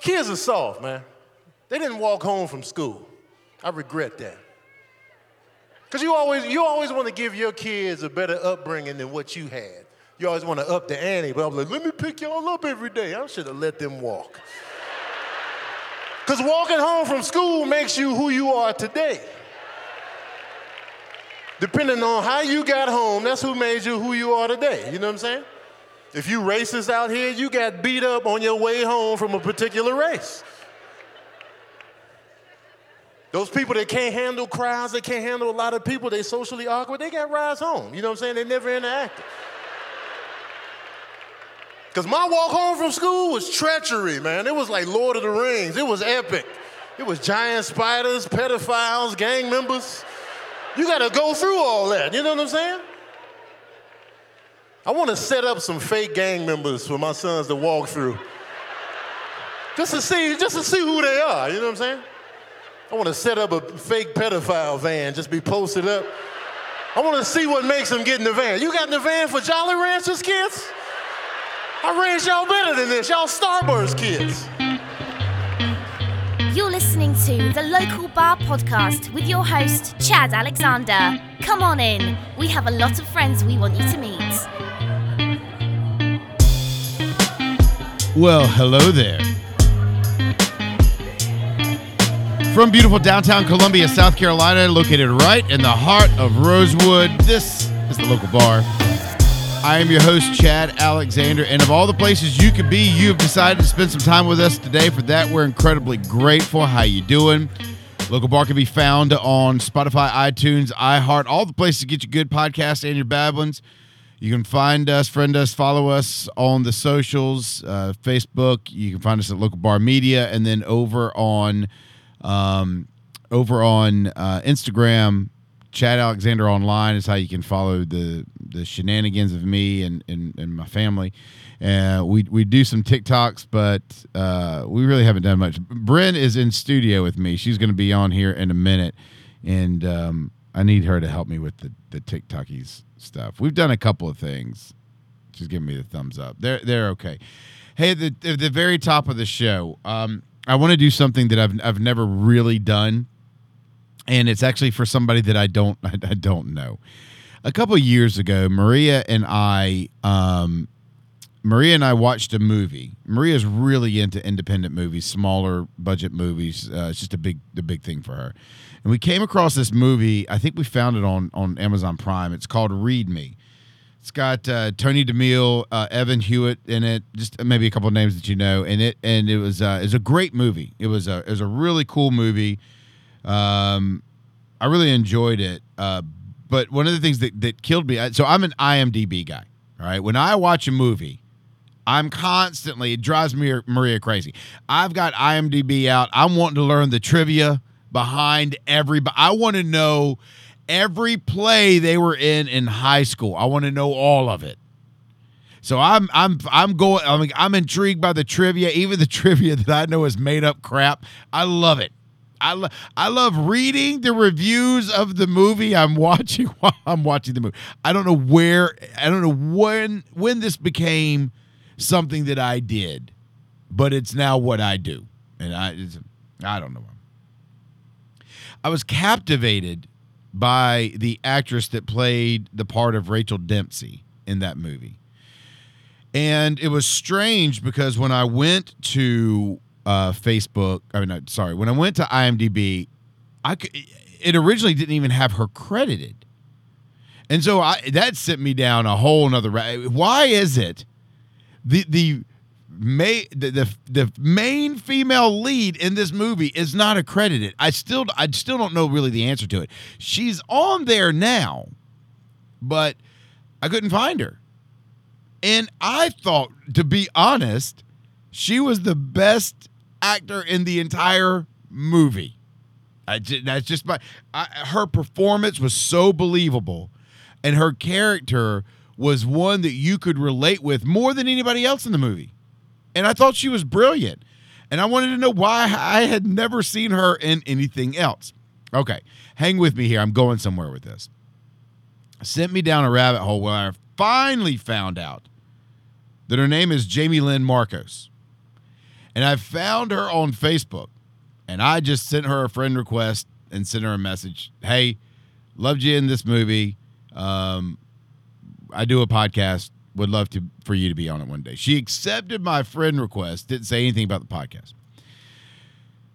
kids are soft, man. They didn't walk home from school. I regret that. Because you always, you always want to give your kids a better upbringing than what you had. You always want to up the ante, but I'm like, let me pick y'all up every day. I should have let them walk. Because walking home from school makes you who you are today. Depending on how you got home, that's who made you who you are today. You know what I'm saying? If you racist out here, you got beat up on your way home from a particular race. Those people that can't handle crowds, they can't handle a lot of people, they socially awkward, they got rides home. You know what I'm saying? They never interacted. Because my walk home from school was treachery, man. It was like Lord of the Rings. It was epic. It was giant spiders, pedophiles, gang members. You got to go through all that. You know what I'm saying? I want to set up some fake gang members for my sons to walk through. Just to see, just to see who they are. You know what I'm saying? I want to set up a fake pedophile van, just be posted up. I want to see what makes them get in the van. You got in the van for Jolly Ranchers, kids? I raised y'all better than this. Y'all Starburst kids. You're listening to the Local Bar Podcast with your host, Chad Alexander. Come on in. We have a lot of friends we want you to meet. Well, hello there. From beautiful downtown Columbia, South Carolina, located right in the heart of Rosewood, this is the local bar. I am your host, Chad Alexander, and of all the places you could be, you have decided to spend some time with us today. For that, we're incredibly grateful. How you doing? Local Bar can be found on Spotify, iTunes, iHeart, all the places to get you good podcasts and your babblings. You can find us, friend us, follow us on the socials, uh, Facebook. You can find us at Local Bar Media, and then over on um, over on uh, Instagram, Chad Alexander Online is how you can follow the the shenanigans of me and and, and my family. Uh, we we do some TikToks, but uh, we really haven't done much. Bryn is in studio with me. She's going to be on here in a minute, and um, I need her to help me with the the TikTokies stuff. We've done a couple of things. She's giving me the thumbs up. They're they're okay. Hey, the, the very top of the show, um, I want to do something that I've I've never really done, and it's actually for somebody that I don't I, don't know. A couple years ago, Maria and I, um, Maria and I watched a movie. Maria's really into independent movies, smaller budget movies. Uh, it's just a big the big thing for her. And we came across this movie. I think we found it on on Amazon Prime. It's called Read Me. It's got uh, Tony DeMille, uh, Evan Hewitt in it, just maybe a couple names that you know. And it and it was uh, it was a great movie. It was a it was a really cool movie. Um, I really enjoyed it. Uh, but one of the things that that killed me. So I'm an IMDb guy. All right, when I watch a movie, I'm constantly it drives me Maria crazy. I've got IMDb out. I'm wanting to learn the trivia behind everybody. I want to know every play they were in in high school. I want to know all of it. So I'm I'm I'm going I'm, I'm intrigued by the trivia, even the trivia that I know is made up crap. I love it. I, lo- I love reading the reviews of the movie I'm watching while I'm watching the movie. I don't know where I don't know when when this became something that I did, but it's now what I do. And I I don't know. I was captivated by the actress that played the part of Rachel Dempsey in that movie. And it was strange because when I went to uh, Facebook, I mean, sorry, when I went to IMDb, I could, it originally didn't even have her credited. And so I, that sent me down a whole nother. Why is it the the May, the, the the main female lead in this movie is not accredited. I still I still don't know really the answer to it. She's on there now, but I couldn't find her. And I thought, to be honest, she was the best actor in the entire movie. I, that's just my I, her performance was so believable, and her character was one that you could relate with more than anybody else in the movie and I thought she was brilliant. And I wanted to know why I had never seen her in anything else. Okay, hang with me here. I'm going somewhere with this. Sent me down a rabbit hole where I finally found out that her name is Jamie Lyn Markos. And I found her on Facebook, and I just sent her a friend request and sent her a message. Hey, loved you in this movie. Um, I do a podcast. Would love to for you to be on it one day. She accepted my friend request. Didn't say anything about the podcast.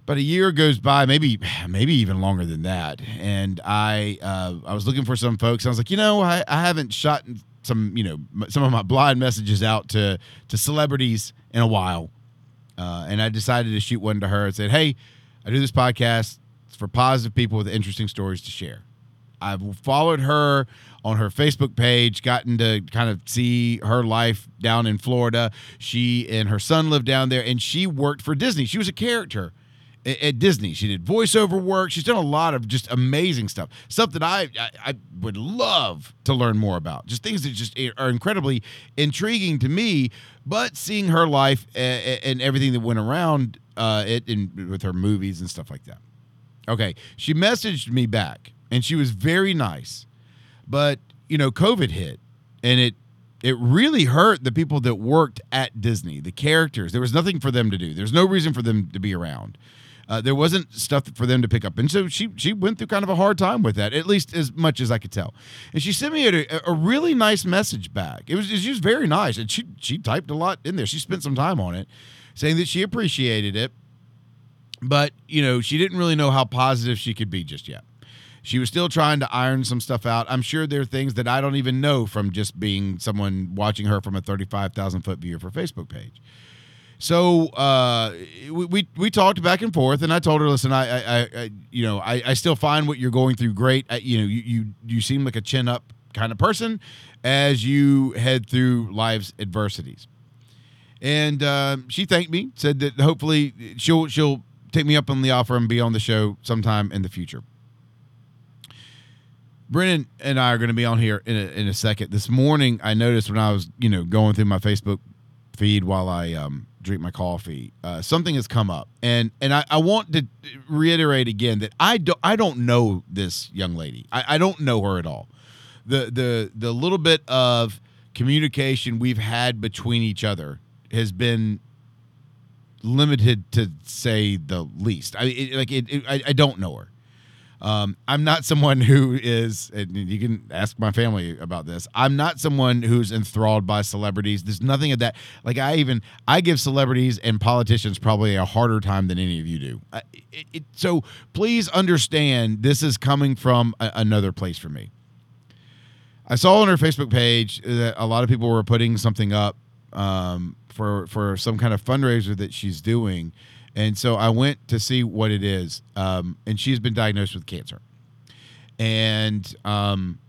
But a year goes by, maybe maybe even longer than that, and I uh, I was looking for some folks. I was like, you know, I, I haven't shot some you know some of my blind messages out to to celebrities in a while, uh, and I decided to shoot one to her and said, hey, I do this podcast. It's for positive people with interesting stories to share. I've followed her on her Facebook page, gotten to kind of see her life down in Florida. She and her son lived down there, and she worked for Disney. She was a character at, Disney. She did voiceover work. She's done a lot of just amazing stuff. Stuff that I, I I would love to learn more about. Just things that just are incredibly intriguing to me. But seeing her life and, and everything that went around uh, it with her movies and stuff like that. Okay, she messaged me back, and she was very nice. But you know, COVID hit, and it it really hurt the people that worked at Disney, the characters. There was nothing for them to do. There's no reason for them to be around. Uh, there wasn't stuff for them to pick up, and so she she went through kind of a hard time with that, at least as much as I could tell. And she sent me a, a really nice message back. It was, it was very nice, and she she typed a lot in there. She spent some time on it, saying that she appreciated it, but you know she didn't really know how positive she could be just yet. She was still trying to iron some stuff out. I'm sure there are things that I don't even know from just being someone watching her from a 35,000 foot view of her Facebook page. So uh, we, we we talked back and forth, and I told her, "Listen, I, I, I you know, I, I still find what you're going through great. I, you know, you, you you seem like a chin up kind of person as you head through life's adversities." And uh, she thanked me, said that hopefully she'll she'll take me up on the offer and be on the show sometime in the future. Brennan and I are going to be on here in a, in a second. This morning, I noticed when I was, you know, going through my Facebook feed while I um, drink my coffee, uh, something has come up, and and I, I want to reiterate again that I don't I don't know this young lady. I, I don't know her at all. The the the little bit of communication we've had between each other has been limited to say the least. I it, like it, it I, I don't know her. Um, I'm not someone who is, and you can ask my family about this. I'm not someone who's enthralled by celebrities. There's nothing of that. Like I even, I give celebrities and politicians probably a harder time than any of you do. Uh, it, it, so please understand, this is coming from a, another place for me. I saw on her Facebook page that a lot of people were putting something up um, for for some kind of fundraiser that she's doing and so I went to see what it is. Um, and she's been diagnosed with cancer. And um,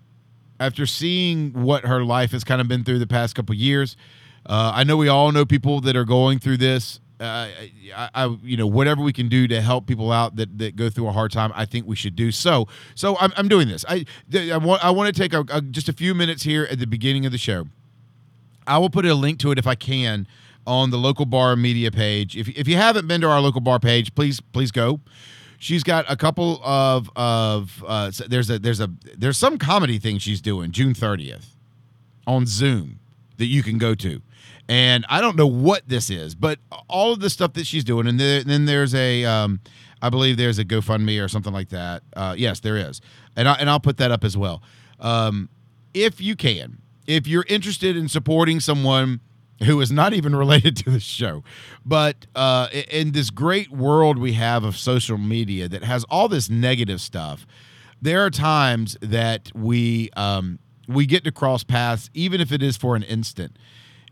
after seeing what her life has kind of been through the past couple years, uh, I know we all know people that are going through this. Uh, I, I, you know, whatever we can do to help people out that, that go through a hard time, I think we should do so. So I'm, I'm doing this. I, I want, I want to take a, a, just a few minutes here at the beginning of the show. I will put a link to it if I can on the local bar media page. If, if you haven't been to our local bar page, please please go. She's got a couple of of uh, there's a there's a there's some comedy thing she's doing June 30th on Zoom that you can go to. And I don't know what this is, but all of the stuff that she's doing, and there, then there's a, um, I believe there's a GoFundMe or something like that. Uh, yes, there is, and I, and I'll put that up as well. Um, if you can, if you're interested in supporting someone who is not even related to the show. But uh, in this great world we have of social media that has all this negative stuff, there are times that we um, we get to cross paths, even if it is for an instant.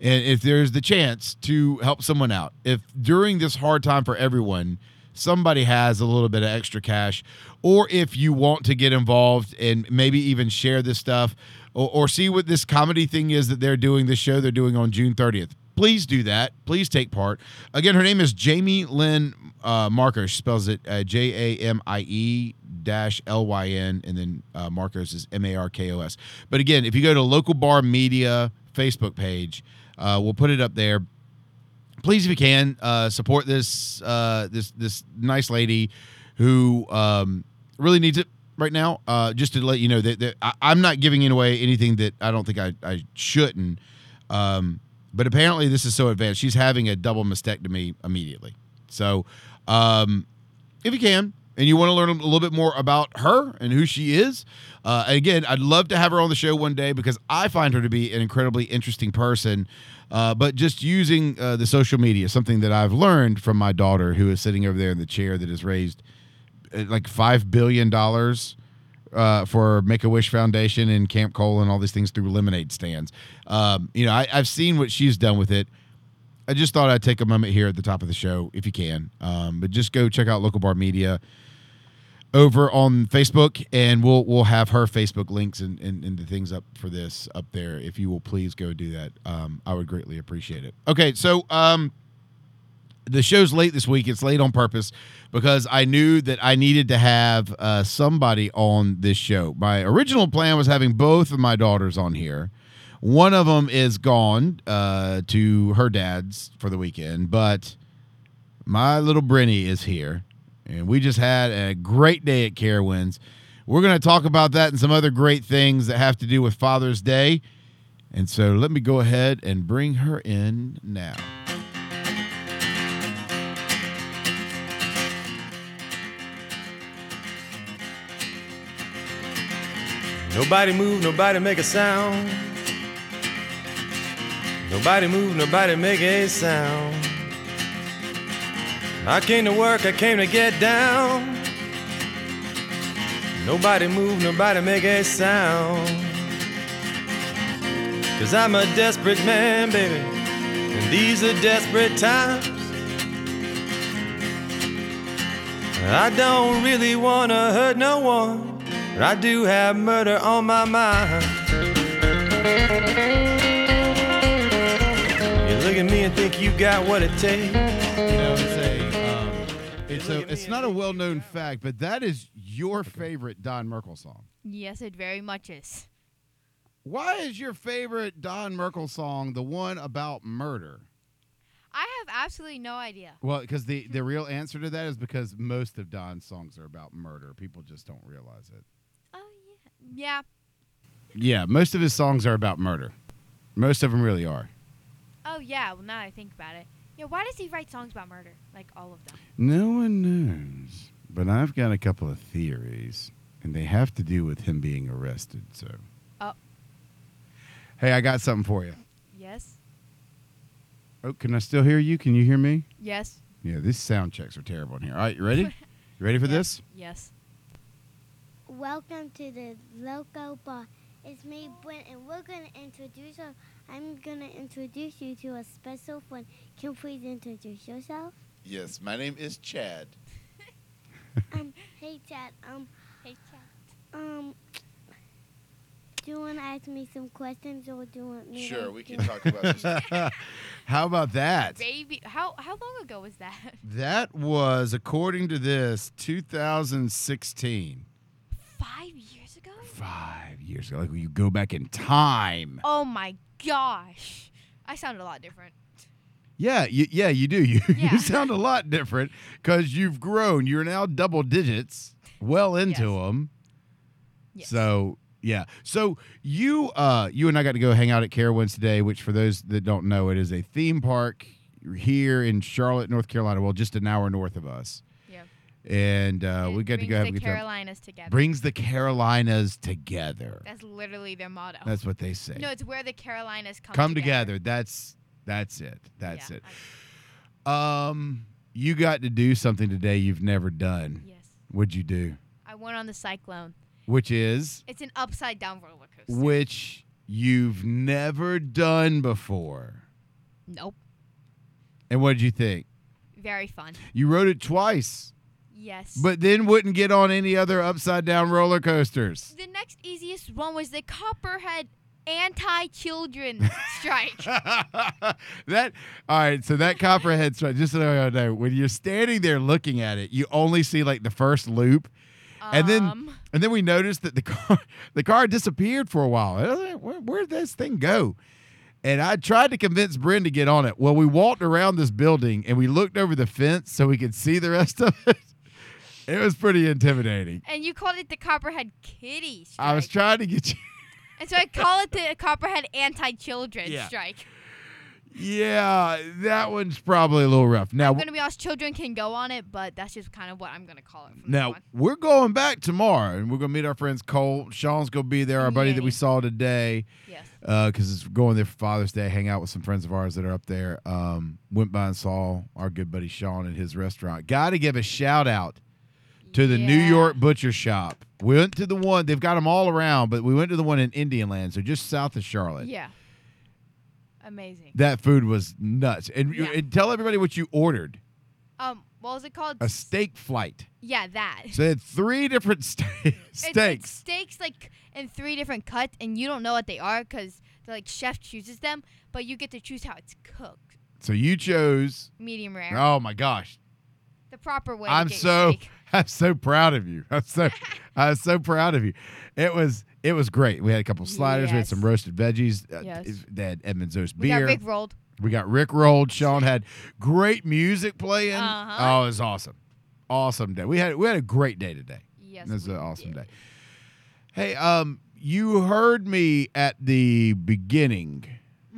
And if there's the chance to help someone out, if during this hard time for everyone, somebody has a little bit of extra cash, or if you want to get involved and maybe even share this stuff, or, or see what this comedy thing is that they're doing, the show they're doing on June 30th. Please do that. Please take part. Again, her name is Jamie Lyn uh, Markos. She spells it uh, J A M I E dash L Y N, and then uh, Markos is M A R K O S. But again, if you go to Local Bar Media Facebook page, uh, we'll put it up there. Please, if you can, uh, support this uh, this this nice lady who um, really needs it right now. Uh, just to let you know that, that I, am not giving away anything that I don't think I, I shouldn't. Um, but apparently this is so advanced. She's having a double mastectomy immediately. So, um, if you can, and you want to learn a little bit more about her and who she is, uh, again, I'd love to have her on the show one day because I find her to be an incredibly interesting person. Uh, but just using uh, the social media, something that I've learned from my daughter, who is sitting over there in the chair that is raised like five billion dollars uh, for Make a Wish Foundation and Camp Cole and all these things through lemonade stands. Um, you know, I, I've seen what she's done with it. I just thought I'd take a moment here at the top of the show, if you can. Um, but just go check out Local Bar Media over on Facebook, and we'll we'll have her Facebook links and, and, and the things up for this up there. If you will please go do that, um, I would greatly appreciate it. Okay, so um, the show's late this week. It's late on purpose because I knew that I needed to have uh, somebody on this show. My original plan was having both of my daughters on here. One of them is gone uh, to her dad's for the weekend, but my little Brenny is here, and we just had a great day at Carowinds. We're going to talk about that and some other great things that have to do with Father's Day. And so let me go ahead and bring her in now. Nobody move, nobody make a sound. Nobody move, nobody make a sound. I came to work, I came to get down. Nobody move, nobody make a sound. Cause I'm a desperate man, baby. And these are desperate times. I don't really wanna hurt no one, but I do have murder on my mind. You look at me and think you got what it takes. You know, it's a, um, it's a, it's not a well-known fact, but that is your favorite Don Merkel song. Yes, it very much is. Why is your favorite Don Merkel song the one about murder? I have absolutely no idea. Well, because the the real answer to that is because most of Don's songs are about murder. People just don't realize it. Yeah, yeah. Most of his songs are about murder. Most of them really are. Oh yeah. Well, now that I think about it, yeah. Why does he write songs about murder? Like all of them. No one knows, but I've got a couple of theories, and they have to do with him being arrested. So, Oh. hey, I got something for you. Yes. Oh, can I still hear you? Can you hear me? Yes. Yeah, these sound checks are terrible in here. All right, you ready? You ready for this? Yes. Welcome to the Loco Bar. It's me, Brent, and we're gonna introduce her. I'm gonna introduce you to a special friend. Can you please introduce yourself? Yes, my name is Chad. um, hey Chad. Um, Hey, Chad. um, do you want to ask me some questions, or do you want me? Sure, to we can talk about this. How about that? Baby, how how long ago was that? That was, according to this, 2016. Five years ago. Five years ago. Like you go back in time. Oh my gosh, I sound a lot different. Yeah, you, yeah, you do. You, Yeah. you sound a lot different because you've grown. You're now double digits, well into Yes. them. Yes. So yeah. So you, uh, you and I got to go hang out at Carowinds today, which for those that don't know, it is a theme park here in Charlotte, North Carolina. Well, just an hour north of us. And uh, we got to go have the a good time. Carolinas together. Brings the Carolinas together. That's literally their motto. That's what they say. no, it's where the Carolinas come, Come together. That's that's it. That's Yeah, it. Um, you got to do something today you've never done. Yes. What'd you do? I went on the cyclone. Which is It's an upside down roller coaster. which you've never done before. Nope. And what did you think? Very fun. You rode it twice, Yes. but then wouldn't get on any other upside down roller coasters. the next easiest one was the Copperhead anti-children strike. that all right. So that copperhead strike. Just so you know, when you're standing there looking at it, you only see like the first loop, and then Um, and then we noticed that the car the car disappeared for a while. Like, Where, where'd this thing go? And I tried to convince Bryn to get on it. Well, we walked around this building and we looked over the fence so we could see the rest of it. It was pretty intimidating. and you called it the Copperhead Kitty strike. I was trying to get you. and so I call it the Copperhead anti-children Yeah. strike. Yeah, that one's probably a little rough. Now, I'm gonna be honest, children can go on it, but that's just kind of what I'm gonna call it. Now now, we're going back tomorrow, and we're gonna meet our friends Cole. Sean's gonna be there. Our buddy that we saw today, yes, because it's going there for Father's Day. Hang out with some friends of ours that are up there. Um, went by and saw our good buddy Sean at his restaurant. Got to give a shout out to the New York Butcher Shoppe. We went to the one. They've got them all around, but we went to the one in Indian Land, so just south of Charlotte. Yeah. Amazing. That food was nuts. And, Yeah. and tell everybody what you ordered. Um, what was it called? A steak flight. Yeah, that. So they had three different ste- steaks. steaks like in three different cuts, and you don't know what they are because the like chef chooses them, but you get to choose how it's cooked. So you chose. Medium rare. Oh my gosh! The proper way. I'm so. I'm so proud of you. I'm so I'm so proud of you. It was it was great. We had a couple sliders. We had some roasted veggies. Uh, Yes. They had Edmund's Oast We beer. got Rick rolled. We got Rick rolled. Sean had great music playing. Uh-huh. Oh, it was awesome. Awesome day. We had we had a great day today. Yes. It was we an awesome did. day. Hey, um, you heard me at the beginning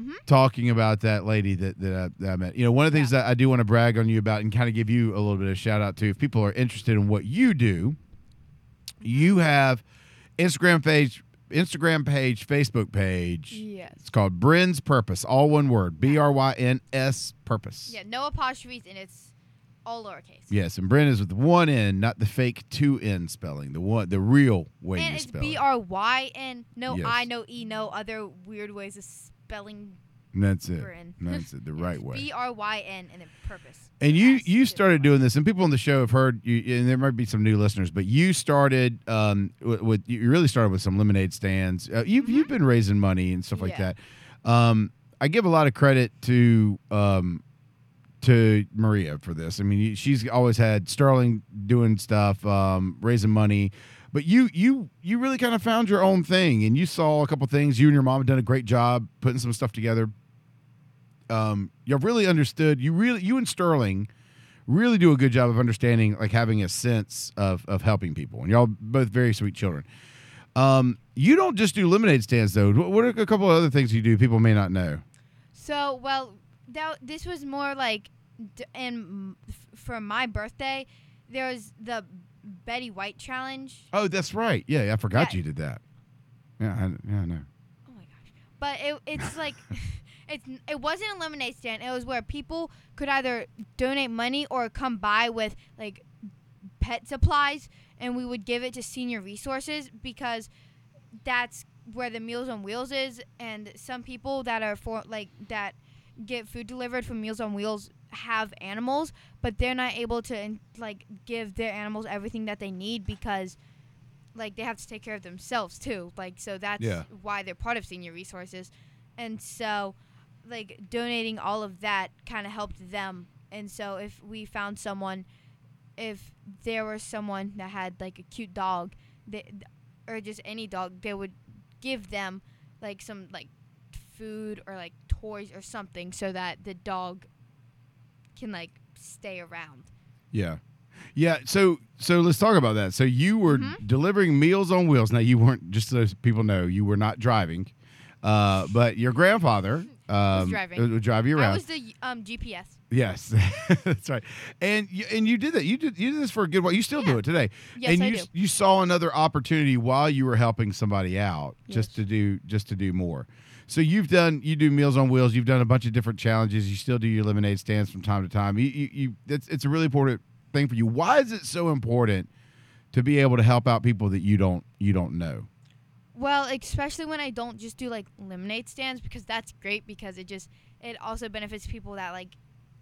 Mhm. talking about that lady that that I, that I met. You know, one of the things that I do want to brag on you about and kind of give you a little bit of shout out to. If people are interested in what you do, you have Instagram page, Instagram page, Facebook page. Yes. It's called Bryn's Purpose, all one word, B R Y N S Purpose. Yeah, no apostrophes, and it's all lowercase. Yes, and Bryn is with one N, not the fake two N spelling, the one, the real way and you it's spell B it. R Y N. No Yes. I, no E, no other weird ways of spelling. And That's it. Bryn. That's it. The right way. B R Y N and then purpose. And you Yes, you started doing this, and people on the show have heard you, and there might be some new listeners, but you started um with, with you really started with some lemonade stands. Uh, you've you've been raising money and stuff like Mm-hmm. Yeah. that. Um, I give a lot of credit to um to Maria for this. I mean, you- she's always had Sterling doing stuff, um, raising money. But you, you, you really kind of found your own thing, and you saw a couple things. You and your mom have done a great job putting some stuff together um, you really understood. You really, you and Sterling, really do a good job of understanding, like having a sense of of helping people. And y'all both very sweet children. Um, you don't just do lemonade stands though. What are a couple of other things you do? People may not know. So well, that this was more like, and for my birthday, there was the Betty White challenge. Oh, that's right. Yeah, I forgot Yeah. you did that. Yeah, I, yeah, I know. Oh my gosh! But it, it's like, it's it wasn't a lemonade stand. It was where people could either donate money or come by with like pet supplies, and we would give it to senior resources because that's where the Meals on Wheels is, and some people that are for like that get food delivered from Meals on Wheels have animals, but they're not able to like give their animals everything that they need because like they have to take care of themselves too. Like so that's Yeah. why they're part of senior resources. And so like donating all of that kind of helped them. And so if we found someone if there was someone that had like a cute dog, they, or just any dog, they would give them like some like food or like toys or something so that the dog can like stay around. Yeah. Yeah, so so let's talk about that. So you were Mhm. delivering meals on wheels. Now you weren't just so people know you were not driving, uh, but your grandfather um, driving. would drive you I around. was the um, GPS. Yes, that's right. And you, and you did that. You did you did this for a good while. You still do it today. Yes, and I you do. you saw another opportunity while you were helping somebody out, just to do just to do more. So you've done you do Meals on Wheels. You've done a bunch of different challenges. You still do your lemonade stands from time to time. You you, you it's it's a really important thing for you. Why is it so important to be able to help out people that you don't you don't know? Well, especially when I don't just do like lemonade stands because that's great because it just it also benefits people that like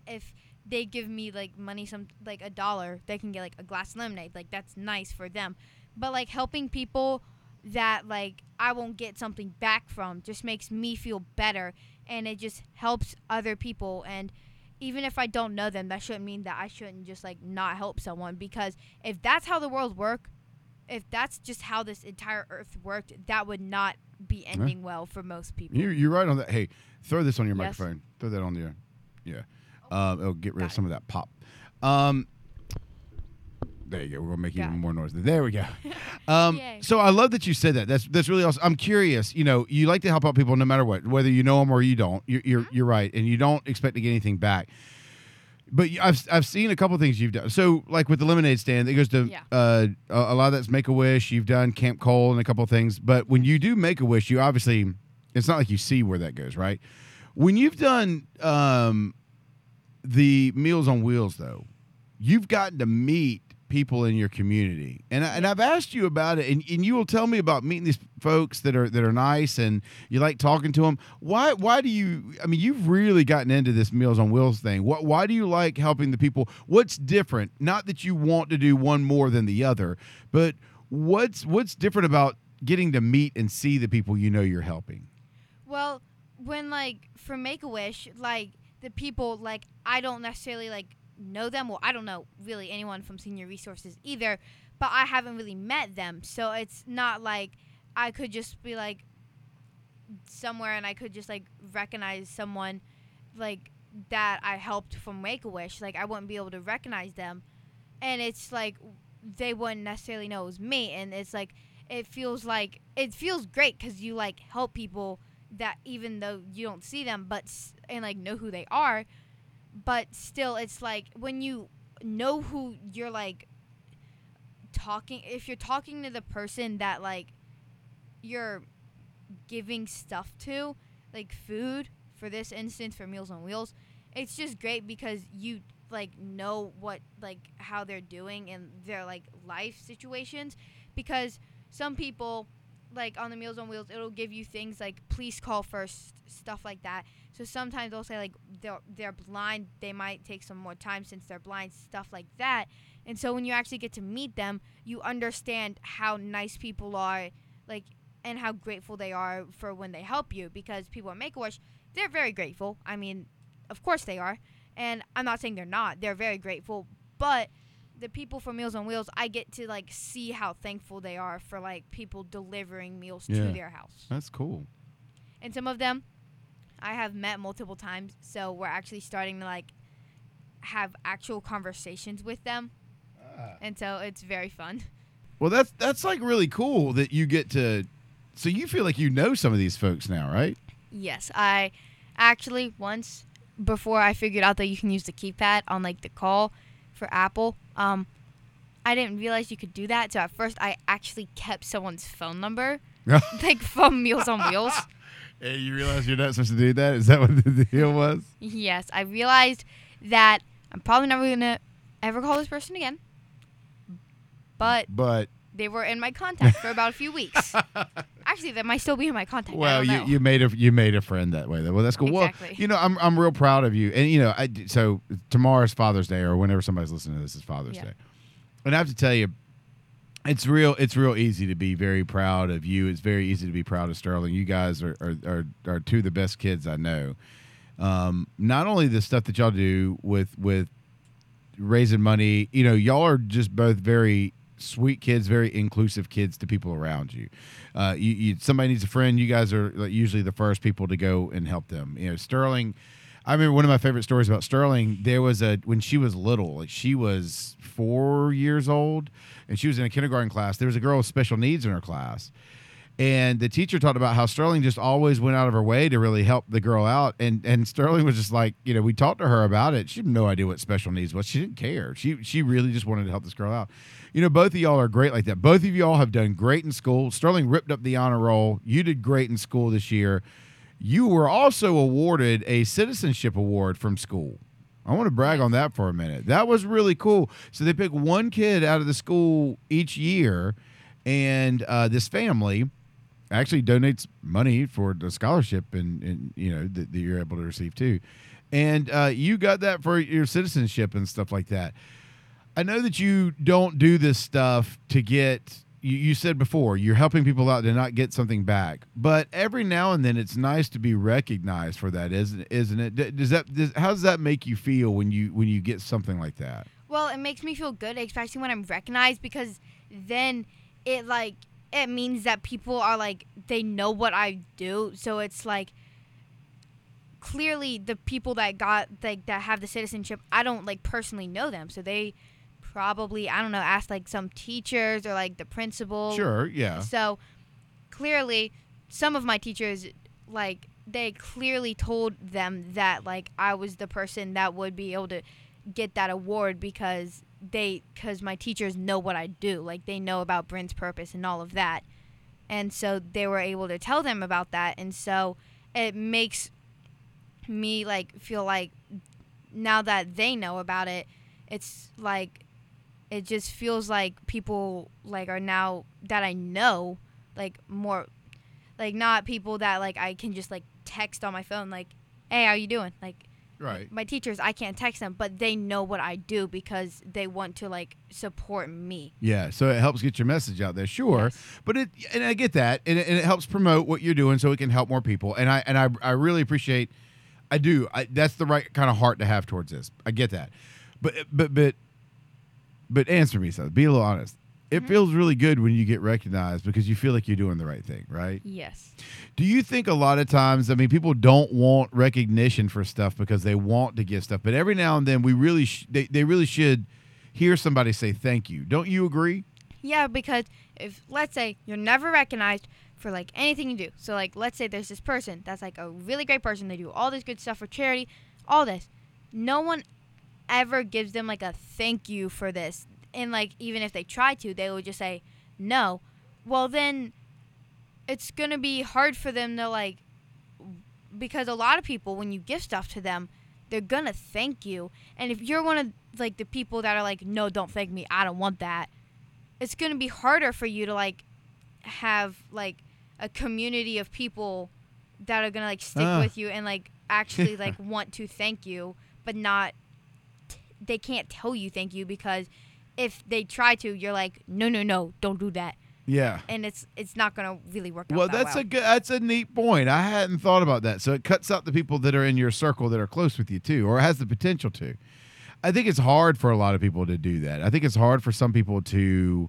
if they give me like money some like a dollar they can get like a glass of lemonade like that's nice for them but like helping people that like I won't get something back from just makes me feel better and it just helps other people and even if I don't know them that shouldn't mean that I shouldn't just like not help someone because if that's how the world work if that's just how this entire earth worked that would not be ending well for most people You you're right on that. Hey, throw this on your Yes. microphone. Throw that on there. Yeah. Um, it'll get rid of Got it. some of that pop. Um, There you go. We're gonna make even more noise. There we go. Um, so I love that you said that. That's that's really awesome. I'm curious. You know, you like to help out people no matter what, whether you know them or you don't. You're you're, Mm-hmm. you're right, and you don't expect to get anything back. But you- I've I've seen a couple things you've done. So like with the lemonade stand, it goes to Yeah. uh, a, a lot of that's Make a Wish. You've done Camp Cole and a couple of things. But when you do Make a Wish, you obviously it's not like you see where that goes, right? When you've done um, the Meals on Wheels, though, you've gotten to meet people in your community, and I, and I've asked you about it, and, and you will tell me about meeting these folks that are that are nice, and you like talking to them. Why why do you? I mean, you've really gotten into this Meals on Wheels thing. What why do you like helping the people? What's different? Not that you want to do one more than the other, but what's what's different about getting to meet and see the people you know you're helping? Well, when like for Make a Wish, like the people like I don't necessarily like know them. Well, I don't know really anyone from Senior Resources either, but I haven't really met them, so it's not like I could just be like somewhere and I could just like recognize someone like that I helped from Make a Wish. Like I wouldn't be able to recognize them, and it's like they wouldn't necessarily know it was me, and it's like it feels like it feels great because you like help people that even though you don't see them but and like know who they are but still it's like when you know who you're like talking if you're talking to the person that like you're giving stuff to like food for this instance for meals on wheels it's just great because you like know what like how they're doing in their like life situations. Because some people like on the meals on wheels it'll give you things like please call first stuff like that. So sometimes they'll say like they're, they're blind they might take some more time since they're blind stuff like that. And so when you actually get to meet them you understand how nice people are like and how grateful they are for when they help you because people at make-a-wish they're very grateful. I mean of course they are. And i'm not saying they're not. They're very grateful. But the people from Meals on Wheels, I get to like see how thankful they are for like people delivering meals Yeah. to their house. That's cool. And some of them I have met multiple times, so we're actually starting to like have actual conversations with them. Ah. And so it's very fun. Well, that's that's like really cool that you get to. So you feel like you know some of these folks now, right? Yes, I actually once before I figured out that you can use the keypad on like the call for Apple, um I didn't realize you could do that. So at first I actually kept someone's phone number like from Meals on Wheels. Hey, you realize you're not supposed to do that? Is that what the deal was? Yes, I realized that I'm probably never gonna ever call this person again. But But they were in my contact for about a few weeks. Actually, they might still be in my contact. Well, you, you made a you made a friend that way. Though. Well, that's cool. Exactly. Well, you know, I'm I'm real proud of you. And you know, I so tomorrow's Father's Day, or whenever somebody's listening to this is Father's Yeah. Day, and I have to tell you. It's real. It's real easy to be very proud of you. It's very easy to be proud of Sterling. You guys are are, are, are two of the best kids I know. Um, not only the stuff that y'all do with with raising money. You know, y'all are just both very sweet kids, very inclusive kids to people around you. Uh, you, you somebody needs a friend, you guys are usually the first people to go and help them. You know, Sterling. I remember one of my favorite stories about Sterling. There was a when she was little, like she was four years old, and she was in a kindergarten class. There was a girl with special needs in her class, and the teacher talked about how Sterling just always went out of her way to really help the girl out. And and Sterling was just like, you know, we talked to her about it. She had no idea what special needs was. She didn't care. She she really just wanted to help this girl out. You know, both of y'all are great like that. Both of y'all have done great in school. Sterling ripped up the honor roll. You did great in school this year. You were also awarded a citizenship award from school. I want to brag on that for a minute. That was really cool. So they pick one kid out of the school each year, and uh, this family actually donates money for the scholarship and, and you know that, that you're able to receive too. And uh, you got that for your citizenship and stuff like that. I know that you don't do this stuff to get. You, you said before you're helping people out to not get something back, but every now and then it's nice to be recognized for that, isn't isn't it? Does that does, how does that make you feel when you when you get something like that? Well, it makes me feel good, especially when I'm recognized, because then it like it means that people are like they know what I do. So it's like clearly the people that got like that have the citizenship, I don't like personally know them, so they probably I don't know ask like some teachers or like the principal. Sure, yeah. So clearly, some of my teachers like they clearly told them that like I was the person that would be able to get that award because they because my teachers know what I do. Like they know about Bryn's purpose and all of that. And so they were able to tell them about that and so it makes me like feel like now that they know about it, it's like it just feels like people like are now that I know like more like not people that like I can just like text on my phone like hey how you doing like Right. my teachers I can't text them but they know what I do because they want to like support me Yeah, so it helps get your message out there, sure. Yes. But it and I get that, and it, and it helps promote what you're doing, so it can help more people. And I and I I really appreciate, I do. I, that's the right kind of heart to have towards this. I get that, but but but but answer me, son. Be a little honest. It Mm-hmm. feels really good when you get recognized because you feel like you're doing the right thing, right? yes Do you think a lot of times, I mean, people don't want recognition for stuff because they want to give stuff, but every now and then we really, sh- they, they really should hear somebody say thank you. Don't you agree? Yeah, because if let's say you're never recognized for like anything you do. So like let's say there's this person that's like a really great person. They do all this good stuff for charity, all this. No one ever gives them like a thank you for this. And like even if they try to, they would just say no. Well then it's going to be hard for them to like because a lot of people when you give stuff to them, they're going to thank you. And if you're one of like the people that are like no, don't thank me. I don't want that it's going to be harder for you to like have like a community of people that are going to like stick Ah. with you and like actually like want to thank you but not they can't tell you thank you because if they try to you're like no no no don't do that Yeah. and it's it's not going to really work out Well, that that's well. a good. That's a neat point. I hadn't thought about that. So it cuts out the people that are in your circle that are close with you too, or has the potential to. I think it's hard for a lot of people to do that. I think it's hard for some people to.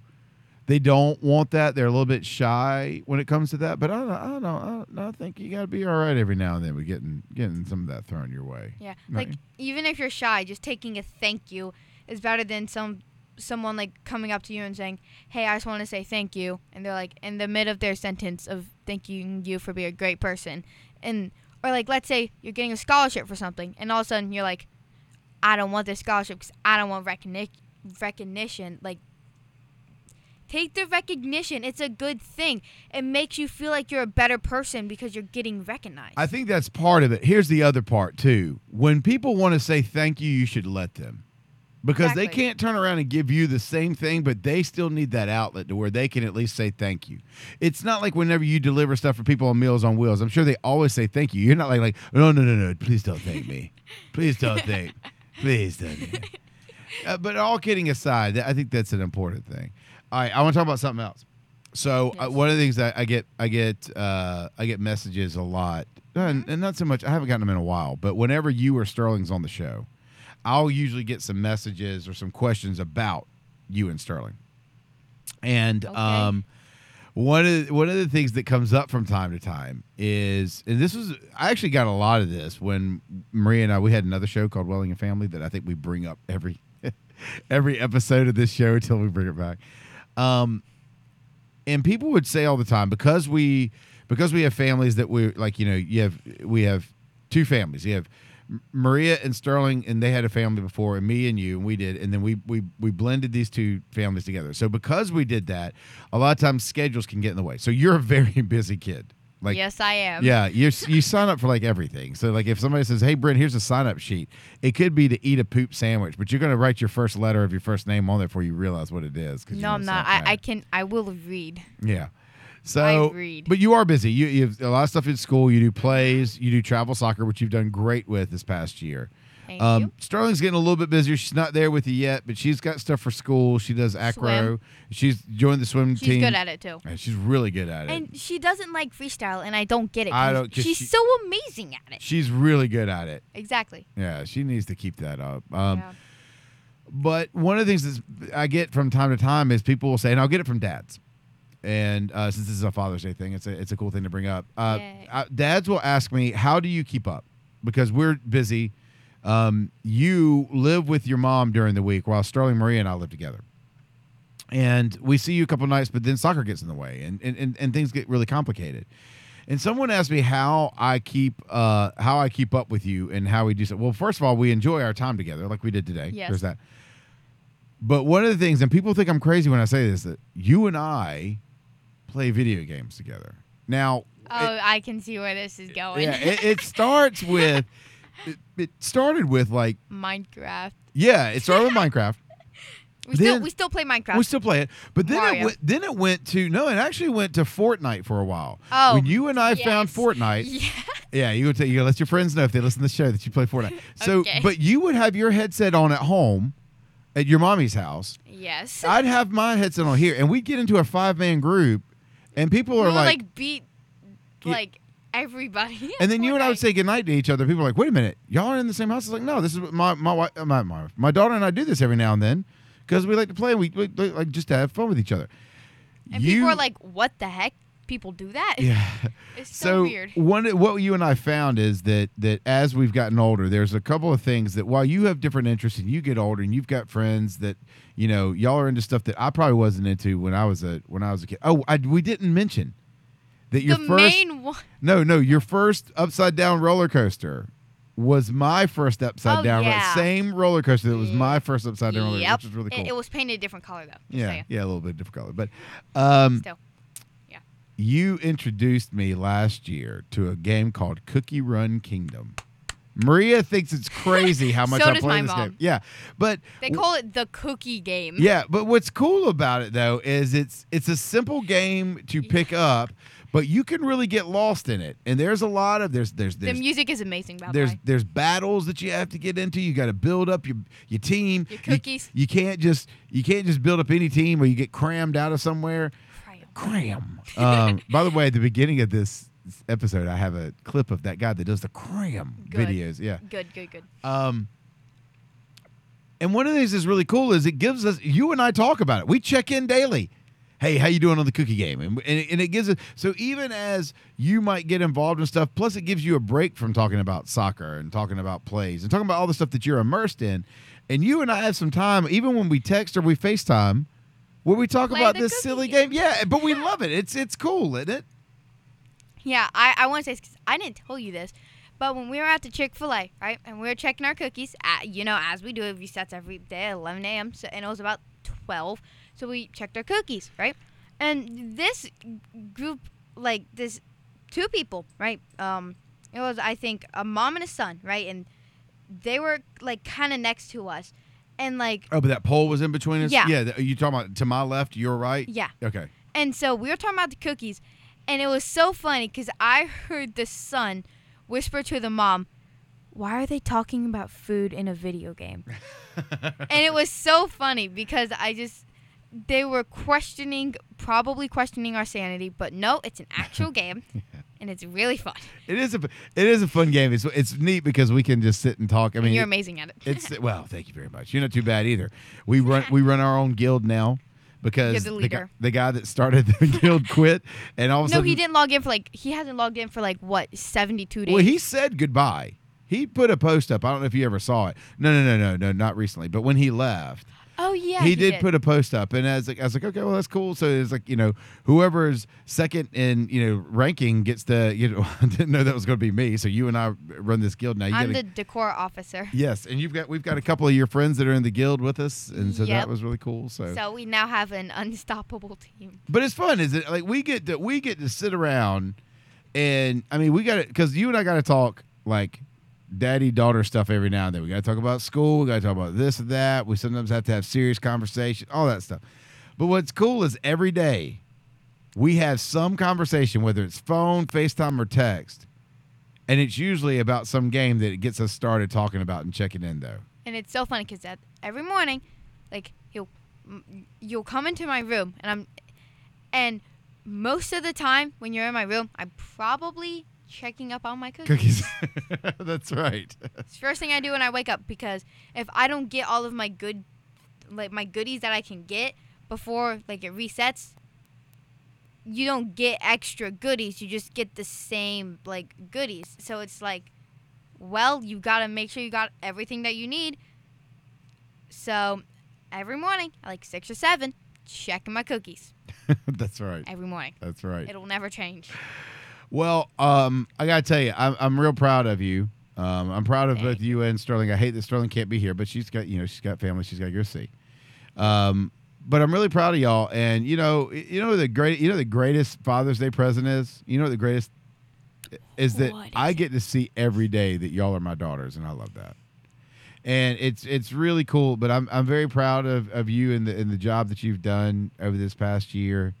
They don't want that. They're a little bit shy when it comes to that. But I don't. know. I don't know. I, don't, I think you got to be all right every now and then with getting getting some of that thrown your way. Yeah, Right. like even if you're shy, just taking a thank you is better than some someone like coming up to you and saying, "Hey, I just want to say thank you," and they're like in the mid of their sentence of thanking you for being a great person, and or like let's say you're getting a scholarship for something, and all of a sudden you're like, "I don't want this scholarship because I don't want recognition." Recognition, like. Take the recognition. It's a good thing. It makes you feel like you're a better person because you're getting recognized. I think that's part of it. Here's the other part too. When people want to say thank you, you should let them. Because they can't turn around and give you the same thing, but they still need that outlet to where they can at least say thank you. It's not like whenever you deliver stuff for people on Meals on Wheels, I'm sure they always say thank you. You're not like like no no no no, please don't thank me, please don't thank, please don't. Uh, but all kidding aside, I think that's an important thing. All right, I want to talk about something else. So uh, one of the things that I get, I get, uh, I get messages a lot, and, and not so much. I haven't gotten them in a while, but whenever you or Sterling's on the show, I'll usually get some messages or some questions about you and Sterling. And Okay. um, one of the, one of the things that comes up from time to time is, and this was I actually got a lot of this when Maria and I we had another show called Welling and Family that I think we bring up every every episode of this show until we bring it back. Um, and people would say all the time because we because we have families that we like you know you have we have two families. You have Maria and Sterling and they had a family before and me and you and we did and then we we we blended these two families together. So because we did that a lot of times schedules can get in the way. So you're a very busy kid like yes, I am. yeah, you you sign up for like everything. So like if somebody says, "Hey, Brent, here's a sign up sheet," it could be to eat a poop sandwich, but you're going to write your first letter of your first name on there before you realize what it is. No, I'm not. I, I can. I will read. Yeah. So, read. but you are busy. You, you have a lot of stuff in school. You do plays. You do travel soccer, which you've done great with this past year. Thank Um, you. Sterling's getting a little bit busier. She's not there with you yet, but she's got stuff for school. She does acro. Swim. She's joined the swim team. She's team. good at it too. and she's really good at it. And she doesn't like freestyle, and I don't get it. I don't- 'cause She's she- so amazing at it. she's really good at it. Exactly. Yeah, she needs to keep that up. Um, yeah. But one of the things that I get from time to time is people will say, and I'll get it from dads. And uh, since this is a Father's Day thing, it's a it's a cool thing to bring up. Uh, Yay. uh, dads will ask me, "How do you keep up?" Because we're busy. Um, you live with your mom during the week while Sterling Maria and I live together. And we see you a couple nights, but then soccer gets in the way and, and, and, and things get really complicated. And someone asked me how I keep uh, how I keep up with you and how we do so. Well, first of all, we enjoy our time together, like we did today. Yes. There's that. But one of the things, and people think I'm crazy when I say this, that you and I play video games together. Now, Oh, I can see where this is going. yeah, it, it starts with it, it started with like Minecraft. yeah, it started with Minecraft. We still we still play Minecraft. We still play it, but then it went, then it went to no, it actually went to Fortnite for a while. Oh, when you and I found. Fortnite, yeah. yeah, you go tell you let your friends know if they listen to the show that you play Fortnite. So, Okay. but you would have your headset on at home, at your mommy's house. Yes. I'd have my headset on here, and we'd get into a five man group, and people we are would, like, like, beat like everybody. and then you and I would say goodnight to each other. People are like, wait a minute, y'all are in the same house. It's like, no, this is what my my wi- uh, my my, my daughter and I do this every now and then because we like to play. We, we, we like just to have fun with each other. And you, people are like, "What the heck? People do that? yeah. It's so, weird." one what you and I found is that that as we've gotten older, there's a couple of things that while you have different interests and you get older and you've got friends that you know y'all are into stuff that I probably wasn't into when I was a when I was a kid. Oh, I, we didn't mention that your the first main one. no no your first upside down roller coaster was my first upside Oh, down yeah. same roller coaster that was my first upside down roller Yep. coaster, which was really cool. It, it was painted a different color though. yeah, saying. yeah, a little bit different color, but um, Still. you introduced me last year to a game called Cookie Run Kingdom. Maria thinks it's crazy how much So I play this mom. game. Yeah, but They call it the cookie game. yeah, but what's cool about it though is it's it's a simple game to pick up, but you can really get lost in it. And there's a lot of there's there's The music is amazing, by there's way. there's battles that you have to get into. You got to build up your your team. Your You- cookies. You, can't just you can't just build up any team or you get crammed out of somewhere. Cram. Cram. Um, by the way, at the beginning of this episode, I have a clip of that guy that does the cram Good. videos. Yeah. Good, good, good. Um, and one of the things that's really cool is it gives us you and I talk about it. We check in daily. Hey, how you doing on the cookie game? And, and, it, and it gives us so even as you might get involved in stuff, plus it gives you a break from talking about soccer and talking about plays and talking about all the stuff that you're immersed in. And you and I have some time, even when we text or we FaceTime, where we talk Play about this silly game. game. Yeah, but we love it. It's it's cool, isn't it? Yeah, I, I want to say I didn't tell you this, but when we were at the Chick Fil A, right, and we were checking our cookies, at, you know, as we do, it resets every day at 11 a.m. So, and it was about 12, so we checked our cookies, right, and this group, like this, two people, right, um, it was I think a mom and a son, right, and they were like kind of next to us, and like Oh, but that pole was in between us. Yeah. Yeah. th- You talking about to my left, your right? yeah, Okay. And so we were talking about the cookies, and it was so funny because I heard the son whisper to the mom, "Why are they talking about food in a video game?" and it was so funny because I just they were questioning, probably questioning our sanity, but no, it's an actual game, and it's really fun. It is a it is a fun game. It's it's neat because we can just sit and talk. I mean, You're it- amazing at it. It's well, thank you very much. You're not too bad either. We run we run our own guild now because You're the guy, the guy that started the guild quit, and all of a no, sudden, he didn't log in for like he hasn't logged in for like what 72 days. Well, he said goodbye. He put a post up. I don't know if you ever saw it. No, no, no, no, no, not recently. But when he left, oh yeah, he, did, put a post up, and as like, I was like, okay, well that's cool. So it's like you know, whoever's second in you know ranking gets the you know. I didn't know that was going to be me. So you and I run this guild now. You I'm gotta- the decor officer. Yes, and you've got we've got a couple of your friends that are in the guild with us, and so that was really cool. So, So we now have an unstoppable team. but it's fun, is it? Like we get to we get to sit around, and I mean we got to because you and I got to talk like daddy daughter stuff every now and then. We got to talk about school. We got to talk about this and that. We sometimes have to have serious conversation, all that stuff. But what's cool is every day we have some conversation, whether it's phone, FaceTime, or text. And it's usually about some game that it gets us started talking about and checking in, though. and it's so funny because every morning, like he'll you'll come into my room and I'm, and most of the time when you're in my room, I'm probably checking up on my cookies. Cookies. That's right. It's the first thing I do when I wake up because if I don't get all of my good, like my goodies that I can get before like it resets, you don't get extra goodies. You just get the same like goodies. So it's like Well, you got to make sure you got everything that you need. So, every morning at like 6 or 7, checking my cookies. That's right. Every morning. That's right. It'll never change. Well, um, I gotta tell you, I'm I'm real proud of you. Um, I'm proud of both you and Sterling. I hate that Sterling can't be here, but she's got you know she's got family. She's got to go see. Um, but I'm really proud of y'all. And you know, you know the great, you know the greatest Father's Day present is. You know what the greatest is that is I get to see every day that y'all are my daughters, and I love that. And it's it's really cool. But I'm I'm very proud of, of you and the and the job that you've done over this past year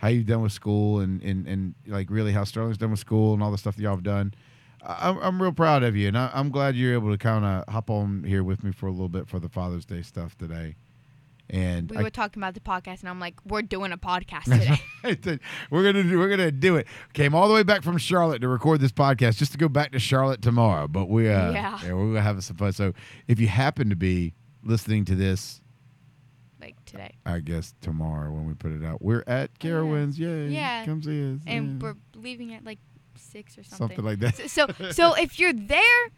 how you've done with school and, and, and like really how Sterling's done with school and all the stuff that y'all have done. I'm, I'm real proud of you, and I, I'm glad you're able to kind of hop on here with me for a little bit for the Father's Day stuff today. And We I- were talking about the podcast, and I'm like, we're doing a podcast today. We're gonna do, we're gonna do it. Came all the way back from Charlotte to record this podcast just to go back to Charlotte tomorrow. But we uh, Yeah. we're gonna have some fun. So if you happen to be listening to this, today. I guess tomorrow when we put it out, we're at oh, Carowinds. Yay! Yeah. come see us. And yeah. we're leaving at like 6 or something. something like that. so, so so if you're there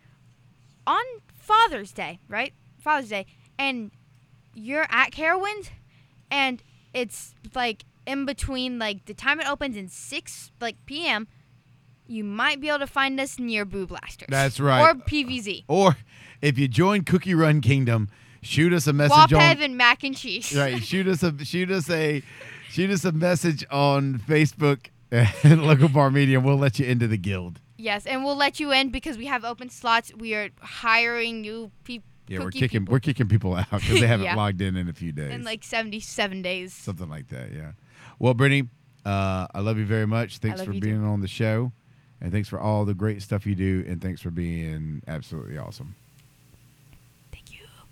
on Father's Day, right? Father's Day, and you're at Carowinds, and it's like in between like the time it opens and six like p.m. You might be able to find us near Boo Blasters. That's right. Or PVZ. Or if you join Cookie Run Kingdom, shoot us a message Wapev on and mac and cheese. right. Shoot us a shoot us a shoot us a message on Facebook and local bar media, and we'll let you into the guild. Yes, and we'll let you in because we have open slots. We are hiring new people. Yeah, we're kicking we're kicking people out because they haven't Yeah. logged in in a few days. in like 77 days. something like that. Yeah. Well, Brittany, uh, I love you very much. Thanks for you too. being on the show, and thanks for all the great stuff you do, and thanks for being absolutely awesome.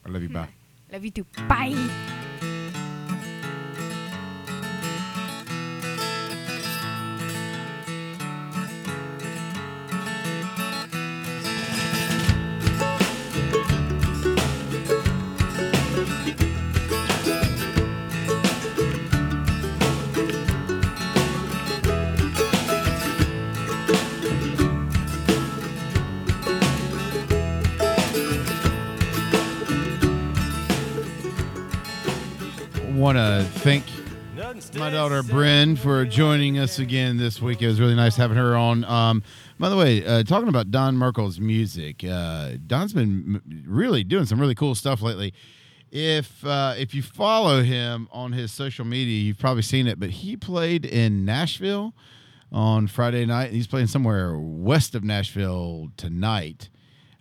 I love you. Bye. Love you too. Bye. My daughter Bryn for joining us again this week. It was really nice having her on. Um, by the way, uh, talking about Don Merkel's music, uh, Don's been really doing some really cool stuff lately. If uh, if you follow him on his social media, you've probably seen it. But he played in Nashville on Friday night. He's playing somewhere west of Nashville tonight.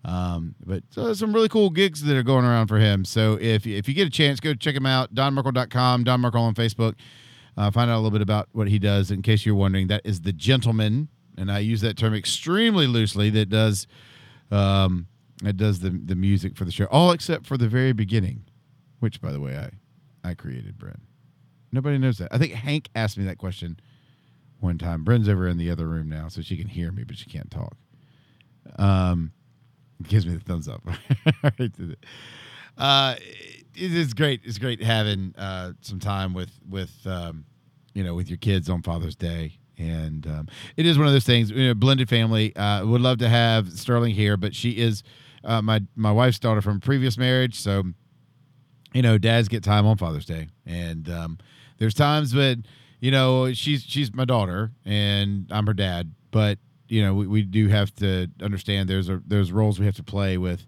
Um, but there's some really cool gigs that are going around for him. So if if you get a chance, go check him out. DonMerkel.com, Don Merkel on Facebook. Uh, find out a little bit about what he does. In case you're wondering, that is the gentleman, and I use that term extremely loosely. That does um, that does the the music for the show, all except for the very beginning, which by the way I I created. Bryn. Nobody knows that. I think Hank asked me that question one time. Bryn's over in the other room now, so she can hear me, but she can't talk. Um, gives me the thumbs up. uh, it is great. It's great having uh, some time with with um, you know with your kids on Father's Day, and um, it is one of those things. You know, blended family. Uh, would love to have Sterling here, but she is uh, my my wife's daughter from a previous marriage, so you know, dads get time on Father's Day, and um, there's times when you know she's she's my daughter and I'm her dad, but you know we, we do have to understand there's a there's roles we have to play with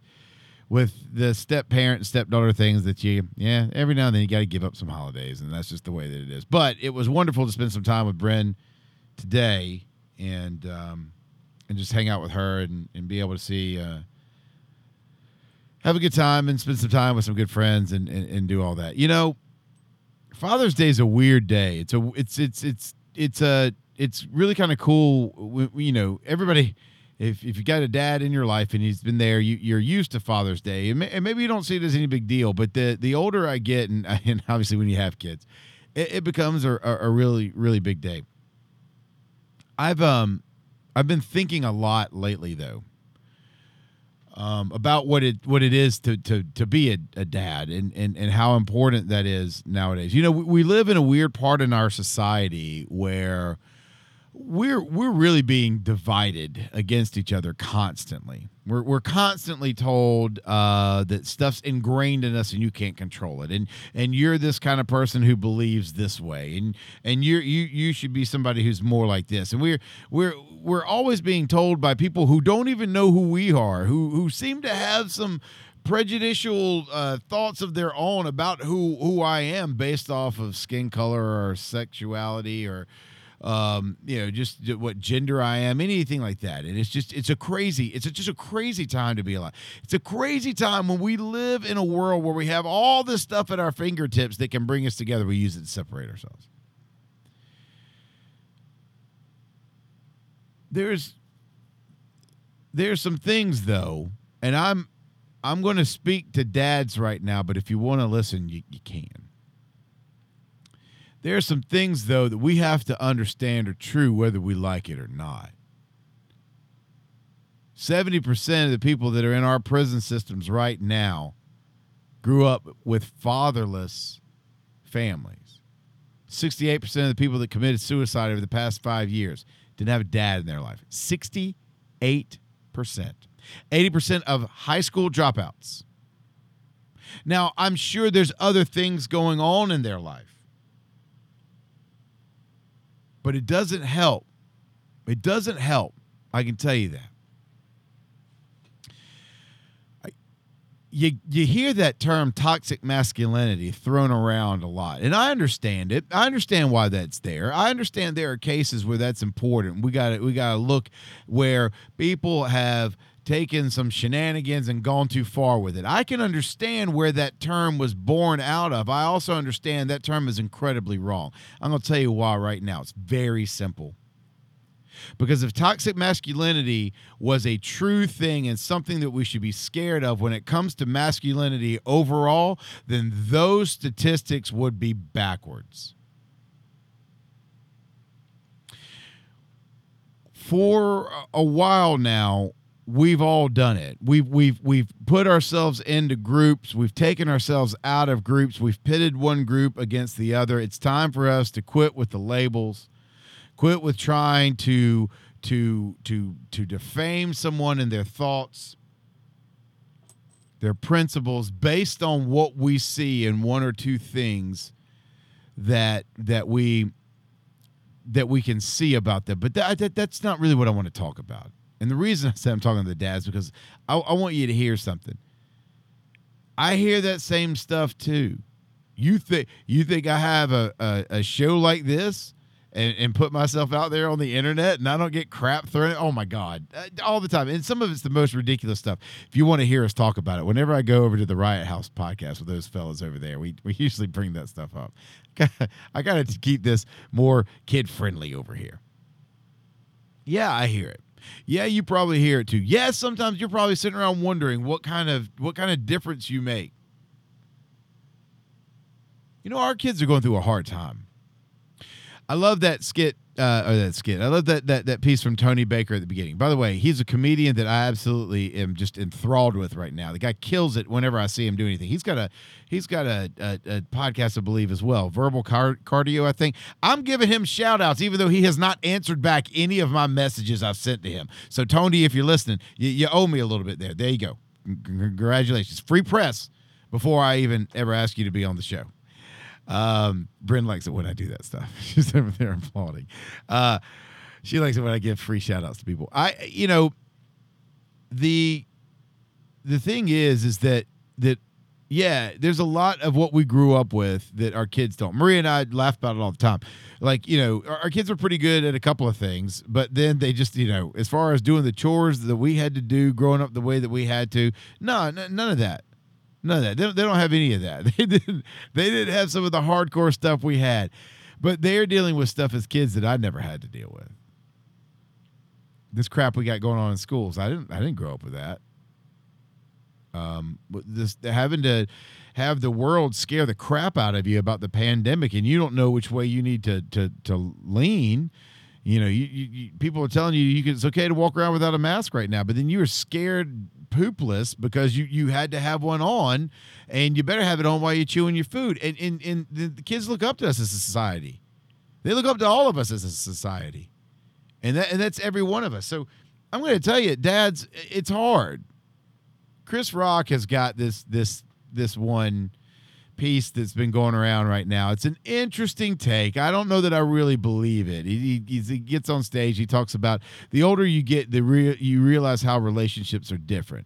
with the step parent stepdaughter things that you yeah every now and then you got to give up some holidays and that's just the way that it is. But it was wonderful to spend some time with Bryn today and um, and just hang out with her and, and be able to see. Uh, have a good time and spend some time with some good friends and, and, and do all that. You know, Father's Day is a weird day. It's a it's it's it's it's a it's really kind of cool. You know, everybody. If, if you got a dad in your life and he's been there, you, you're used to Father's Day, and, ma- and maybe you don't see it as any big deal. But the the older I get, and, and obviously when you have kids, it, it becomes a, a, a really really big day. I've um I've been thinking a lot lately though um, about what it what it is to to to be a, a dad and, and and how important that is nowadays. You know, we, we live in a weird part in our society where we're we're really being divided against each other constantly. We're, we're constantly told uh, that stuff's ingrained in us and you can't control it, and and you're this kind of person who believes this way, and and you you you should be somebody who's more like this, and we're we're we're always being told by people who don't even know who we are, who who seem to have some prejudicial uh, thoughts of their own about who who I am based off of skin color or sexuality or um, you know, just what gender I am, anything like that. And it's just, it's a crazy, it's a, just a crazy time to be alive. It's a crazy time when we live in a world where we have all this stuff at our fingertips that can bring us together. We use it to separate ourselves. There's, there's some things though, and I'm, I'm going to speak to dads right now, but if you want to listen, you, you can. There are some things, though, that we have to understand are true whether we like it or not. 70% of the people that are in our prison systems right now grew up with fatherless families. 68% of the people that committed suicide over the past five years didn't have a dad in their life. 68%. 80% of high school dropouts. Now, I'm sure there's other things going on in their life but it doesn't help. It doesn't help. I can tell you that. You you hear that term toxic masculinity thrown around a lot, and I understand it. I understand why that's there. I understand there are cases where that's important. We got we got to look where people have taken some shenanigans and gone too far with it. I can understand where that term was born out of. I also understand that term is incredibly wrong. I'm going to tell you why right now. It's very simple. Because if toxic masculinity was a true thing and something that we should be scared of when it comes to masculinity overall, then those statistics would be backwards. For a while now, we've all done it. We've we've we've put ourselves into groups. We've taken ourselves out of groups. We've pitted one group against the other. It's time for us to quit with the labels. Quit with trying to to to to defame someone and their thoughts, their principles based on what we see in one or two things that that we that we can see about them. But that, that that's not really what I want to talk about. And the reason I say I'm talking to the dads because I, I want you to hear something. I hear that same stuff too. You think you think I have a, a, a show like this and, and put myself out there on the internet and I don't get crap thrown. Oh my God, uh, all the time. And some of it's the most ridiculous stuff. If you want to hear us talk about it, whenever I go over to the Riot House podcast with those fellas over there, we, we usually bring that stuff up. I got to keep this more kid friendly over here. Yeah, I hear it. Yeah, you probably hear it too. Yes, sometimes you're probably sitting around wondering what kind of what kind of difference you make. You know, our kids are going through a hard time. I love that skit uh, or that skit. I love that that that piece from Tony Baker at the beginning. By the way, he's a comedian that I absolutely am just enthralled with right now. The guy kills it whenever I see him do anything. He's got a he's got a, a, a podcast, I believe, as well. Verbal car- cardio, I think. I'm giving him shout outs, even though he has not answered back any of my messages I've sent to him. So Tony, if you're listening, you, you owe me a little bit there. There you go. Congratulations, free press before I even ever ask you to be on the show. Um, Bryn likes it when I do that stuff. She's over there applauding. Uh, she likes it when I give free shout outs to people. I, you know, the the thing is, is that that yeah, there's a lot of what we grew up with that our kids don't. Maria and I laugh about it all the time. Like, you know, our, our kids were pretty good at a couple of things, but then they just, you know, as far as doing the chores that we had to do growing up the way that we had to, no, n- none of that. None of that. They don't, they don't have any of that. They didn't. They didn't have some of the hardcore stuff we had, but they're dealing with stuff as kids that I never had to deal with. This crap we got going on in schools. I didn't. I didn't grow up with that. Um, this having to have the world scare the crap out of you about the pandemic, and you don't know which way you need to to to lean. You know, you, you, you people are telling you you can, it's okay to walk around without a mask right now, but then you are scared poopless because you you had to have one on, and you better have it on while you're chewing your food. And and and the kids look up to us as a society. They look up to all of us as a society, and that and that's every one of us. So I'm going to tell you, dads, it's hard. Chris Rock has got this this this one piece that's been going around right now. It's an interesting take. I don't know that I really believe it. He, he, he gets on stage. He talks about the older you get, the real you realize how relationships are different,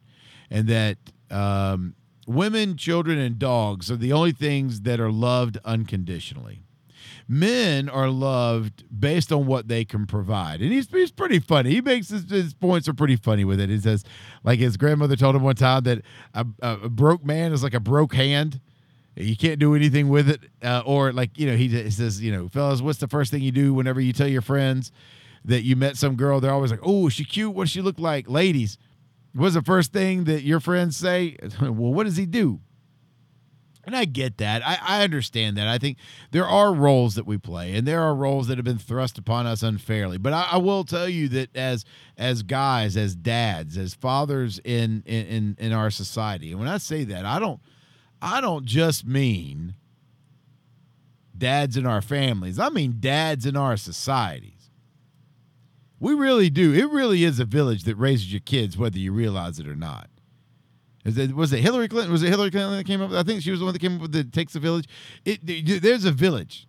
and that um, women, children, and dogs are the only things that are loved unconditionally men are loved based on what they can provide. And he's, he's pretty funny. He makes his, his points are pretty funny with it. He says, like his grandmother told him one time that a, a broke man is like a broke hand. You can't do anything with it. Uh, or like, you know, he, he says, you know, fellas, what's the first thing you do whenever you tell your friends that you met some girl? They're always like, oh, is she cute? What she look like? Ladies, what's the first thing that your friends say? well, what does he do? And I get that. I, I understand that. I think there are roles that we play, and there are roles that have been thrust upon us unfairly. But I, I will tell you that as as guys, as dads, as fathers in, in in our society, and when I say that, I don't I don't just mean dads in our families. I mean dads in our societies. We really do. It really is a village that raises your kids, whether you realize it or not. It, was it Hillary Clinton? Was it Hillary Clinton that came up? I think she was the one that came up with the takes a village. It, there's a village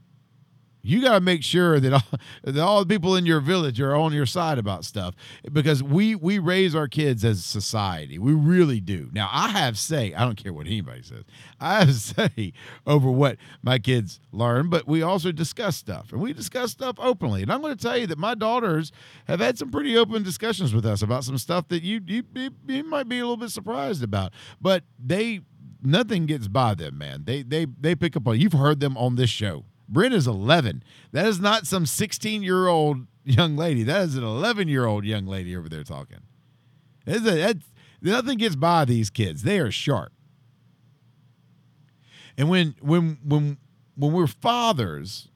you got to make sure that all, that all the people in your village are on your side about stuff because we we raise our kids as society. We really do. Now I have say. I don't care what anybody says. I have say over what my kids learn, but we also discuss stuff and we discuss stuff openly. And I'm going to tell you that my daughters have had some pretty open discussions with us about some stuff that you you, you might be a little bit surprised about, but they nothing gets by them, man. They they they pick up on. You've heard them on this show Bryn is 11. That is not some 16 year old young lady. That is an 11 year old young lady over there talking. That's a, nothing gets by these kids. They are sharp. And when when when when we're fathers,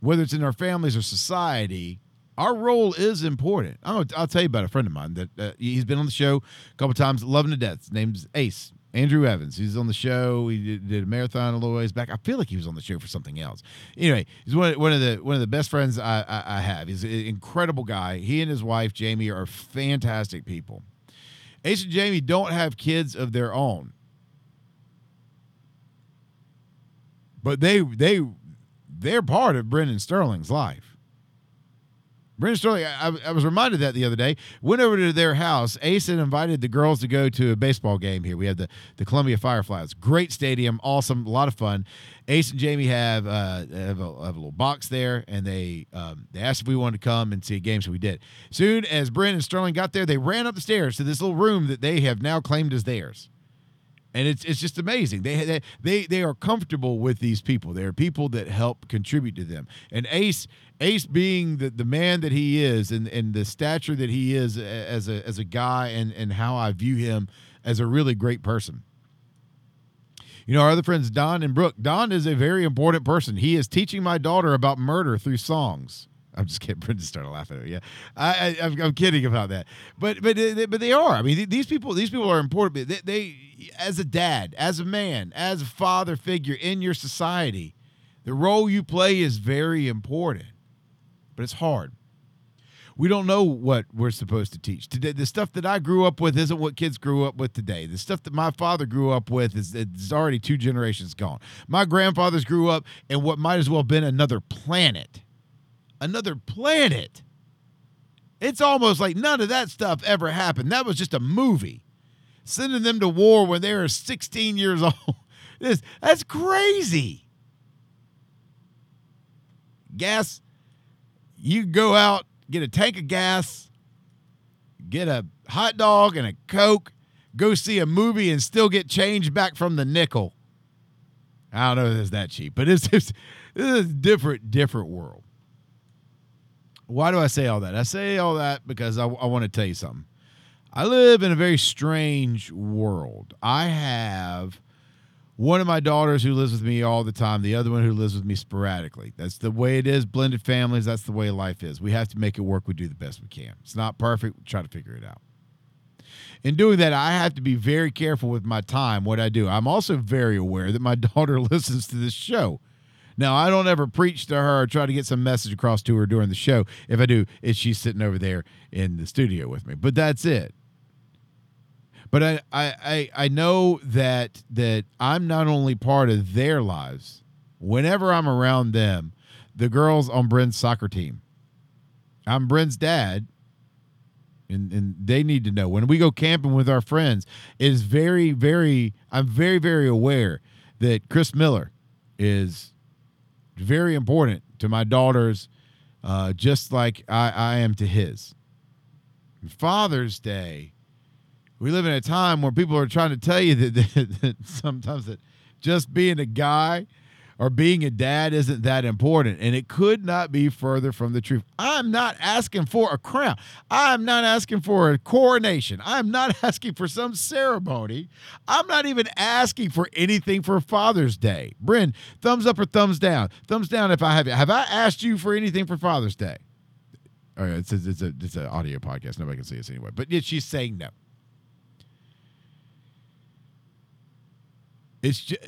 whether it's in our families or society, our role is important. i will tell you about a friend of mine that uh, he's been on the show a couple times, loving to death. His name's Ace. Andrew Evans. He's on the show. He did, did a marathon a little ways back. I feel like he was on the show for something else. Anyway, he's one, one of the one of the best friends I, I, I have. He's an incredible guy. He and his wife Jamie are fantastic people. Ace and Jamie don't have kids of their own, but they they they're part of Bryn and Sterling's life. Bryn and Sterling, I, I, was reminded that the other day. Went over to their house. Ace had invited the girls to go to a baseball game here. We had the, the Columbia Fireflies. Great stadium, awesome, a lot of fun. Ace and Jamie have uh, have, a, have a little box there, and they um, they asked if we wanted to come and see a game, so we did. Soon as Brendan and Sterling got there, they ran up the stairs to this little room that they have now claimed as theirs and it's it's just amazing. They they they are comfortable with these people. They are people that help contribute to them. And Ace Ace being the, the man that he is, and and the stature that he is as a as a guy, and and how I view him as a really great person. You know, our other friends Don and Brooke. Don is a very important person. He is teaching my daughter about murder through songs. I'm just kidding. Brendan started laughing at me. Yeah, I, I, am kidding about that. But but uh, but they are. I mean, these people these people are important. They, they, as a dad, as a man, as a father figure in your society, the role you play is very important. But it's hard. We don't know what we're supposed to teach today. The stuff that I grew up with isn't what kids grew up with today. The stuff that my father grew up with is it's already two generations gone. My grandfathers grew up in what might as well have been another planet another planet. It's almost like none of that stuff ever happened. That was just a movie. Sending them to war when they were 16 years old. This, that's crazy. Gas, you go out, get a tank of gas, get a hot dog and a Coke, go see a movie and still get change back from the nickel. I don't know if it's that cheap, but it's just it's a different, different world. Why do I say all that? I say all that because I, I want to tell you something. I live in a very strange world. I have one of my daughters who lives with me all the time, the other one who lives with me sporadically. That's the way it is. Blended families, that's the way life is. We have to make it work. We do the best we can. It's not perfect. We try to figure it out. In doing that, I have to be very careful with my time, what I do. I'm also very aware that my daughter listens to this show. Now, I don't ever preach to her or try to get some message across to her during the show. If I do, it's she's sitting over there in the studio with me. But that's it. But I, I, I, I know that that I'm not only part of their lives. Whenever I'm around them, the girls on Bryn's soccer team. I'm Bryn's dad, and and they need to know when we go camping with our friends. is very, very. I'm very, very aware that Chris Miller is very important to my daughters, uh, just like I, I am to his. Father's Day, we live in a time where people are trying to tell you that, that, that sometimes that just being a guy or being a dad isn't that important. And it could not be further from the truth. I'm not asking for a crown. I'm not asking for a coronation. I'm not asking for some ceremony. I'm not even asking for anything for Father's Day. Bryn, thumbs up or thumbs down? Thumbs down if I have it. Have I asked you for anything for Father's Day? All right, it's a, it's a it's an audio podcast. Nobody can see us anyway. But yet she's saying no. It's just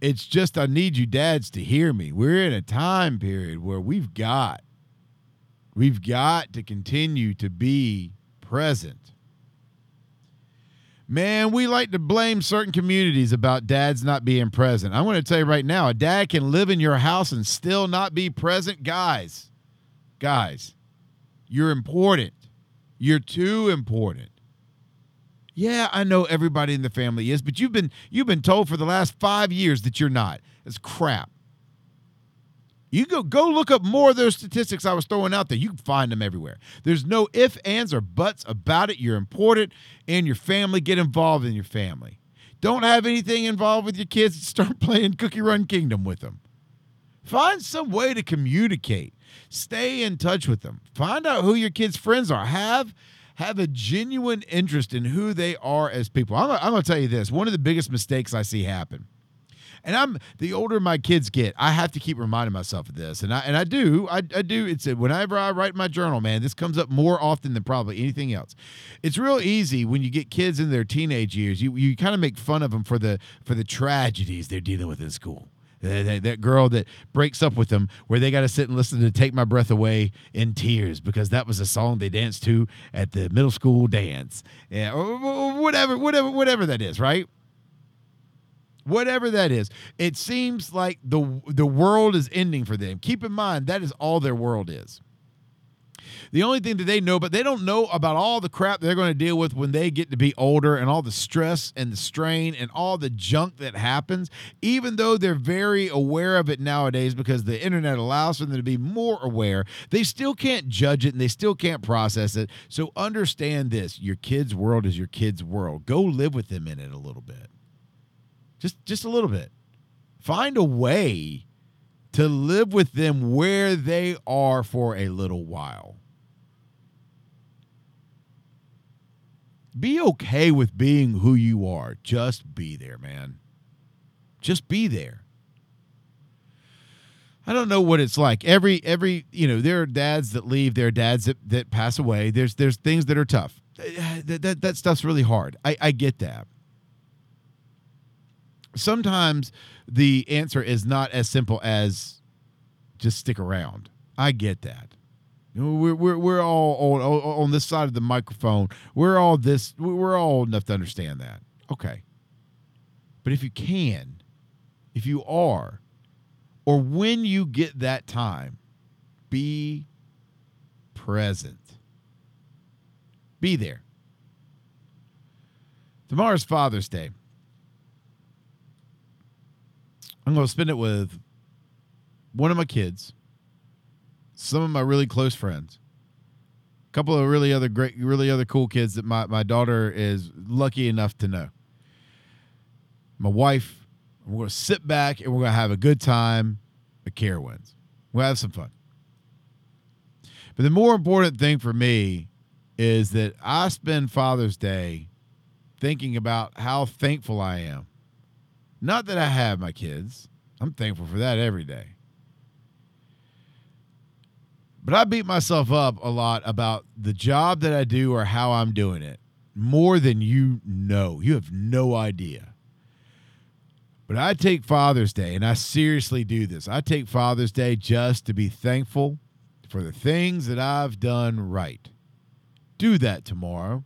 it's just I need you dads to hear me. We're in a time period where we've got we've got to continue to be present. Man, we like to blame certain communities about dads not being present. I'm going to tell you right now, a dad can live in your house and still not be present, guys. Guys, you're important. You're too important. Yeah, I know everybody in the family is, but you've been you've been told for the last five years that you're not. It's crap. You go go look up more of those statistics I was throwing out there. You can find them everywhere. There's no ifs, ands, or buts about it. You're important in your family. Get involved in your family. Don't have anything involved with your kids. Start playing Cookie Run Kingdom with them. Find some way to communicate. Stay in touch with them. Find out who your kids' friends are. Have have a genuine interest in who they are as people. I'm, I'm going to tell you this one of the biggest mistakes I see happen. And I'm the older my kids get, I have to keep reminding myself of this. And I and I do, I, I do. It's whenever I write my journal, man, this comes up more often than probably anything else. It's real easy when you get kids in their teenage years. You you kind of make fun of them for the for the tragedies they're dealing with in school. That, that girl that breaks up with them, where they got to sit and listen to "Take My Breath Away" in tears because that was a song they danced to at the middle school dance, yeah, or whatever, whatever, whatever that is, right? Whatever that is, it seems like the the world is ending for them. Keep in mind that is all their world is. The only thing that they know, but they don't know about all the crap they're going to deal with when they get to be older and all the stress and the strain and all the junk that happens, even though they're very aware of it nowadays because the internet allows for them to be more aware, they still can't judge it and they still can't process it. So understand this your kid's world is your kid's world. Go live with them in it a little bit. Just just a little bit. Find a way to live with them where they are for a little while. Be okay with being who you are. Just be there, man. Just be there. I don't know what it's like. Every every you know, there are dads that leave, there are dads that, that pass away. There's there's things that are tough. That, that, that stuff's really hard. I, I get that. Sometimes the answer is not as simple as just stick around. I get that. We're, we're, we're all on, on this side of the microphone. We're all this. We're all old enough to understand that. Okay. But if you can, if you are, or when you get that time, be present. Be there. Tomorrow's Father's Day. I'm going to spend it with one of my kids, some of my really close friends, a couple of really other great, really other cool kids that my, my daughter is lucky enough to know. My wife, we're going to sit back and we're going to have a good time at Carowinds. We'll have some fun. But the more important thing for me is that I spend Father's Day thinking about how thankful I am. Not that I have my kids, I'm thankful for that every day. But I beat myself up a lot about the job that I do or how I'm doing it more than you know. You have no idea. But I take Father's Day, and I seriously do this. I take Father's Day just to be thankful for the things that I've done right. Do that tomorrow.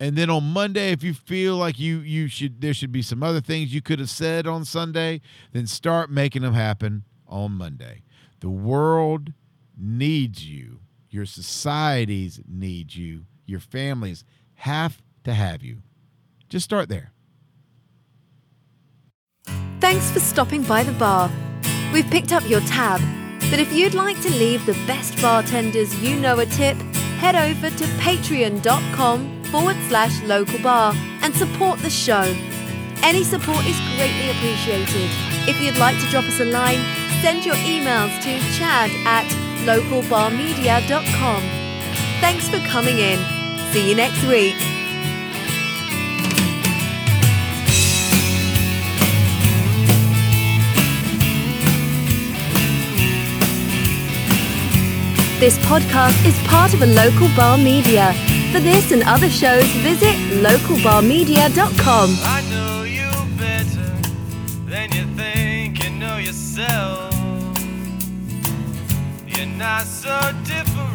And then on Monday, if you feel like you you should there should be some other things you could have said on Sunday, then start making them happen on Monday. The world needs you. Your societies need you. Your families have to have you. Just start there. Thanks for stopping by the bar. We've picked up your tab, but if you'd like to leave the best bartenders you know a tip, head over to patreon.com forward slash local bar and support the show. Any support is greatly appreciated. If you'd like to drop us a line, send your emails to chad at localbarmedia.com. Thanks for coming in. See you next week. This podcast is part of a local bar media. For this and other shows, visit localbarmedia.com. I know you better than you think you know yourself not so different.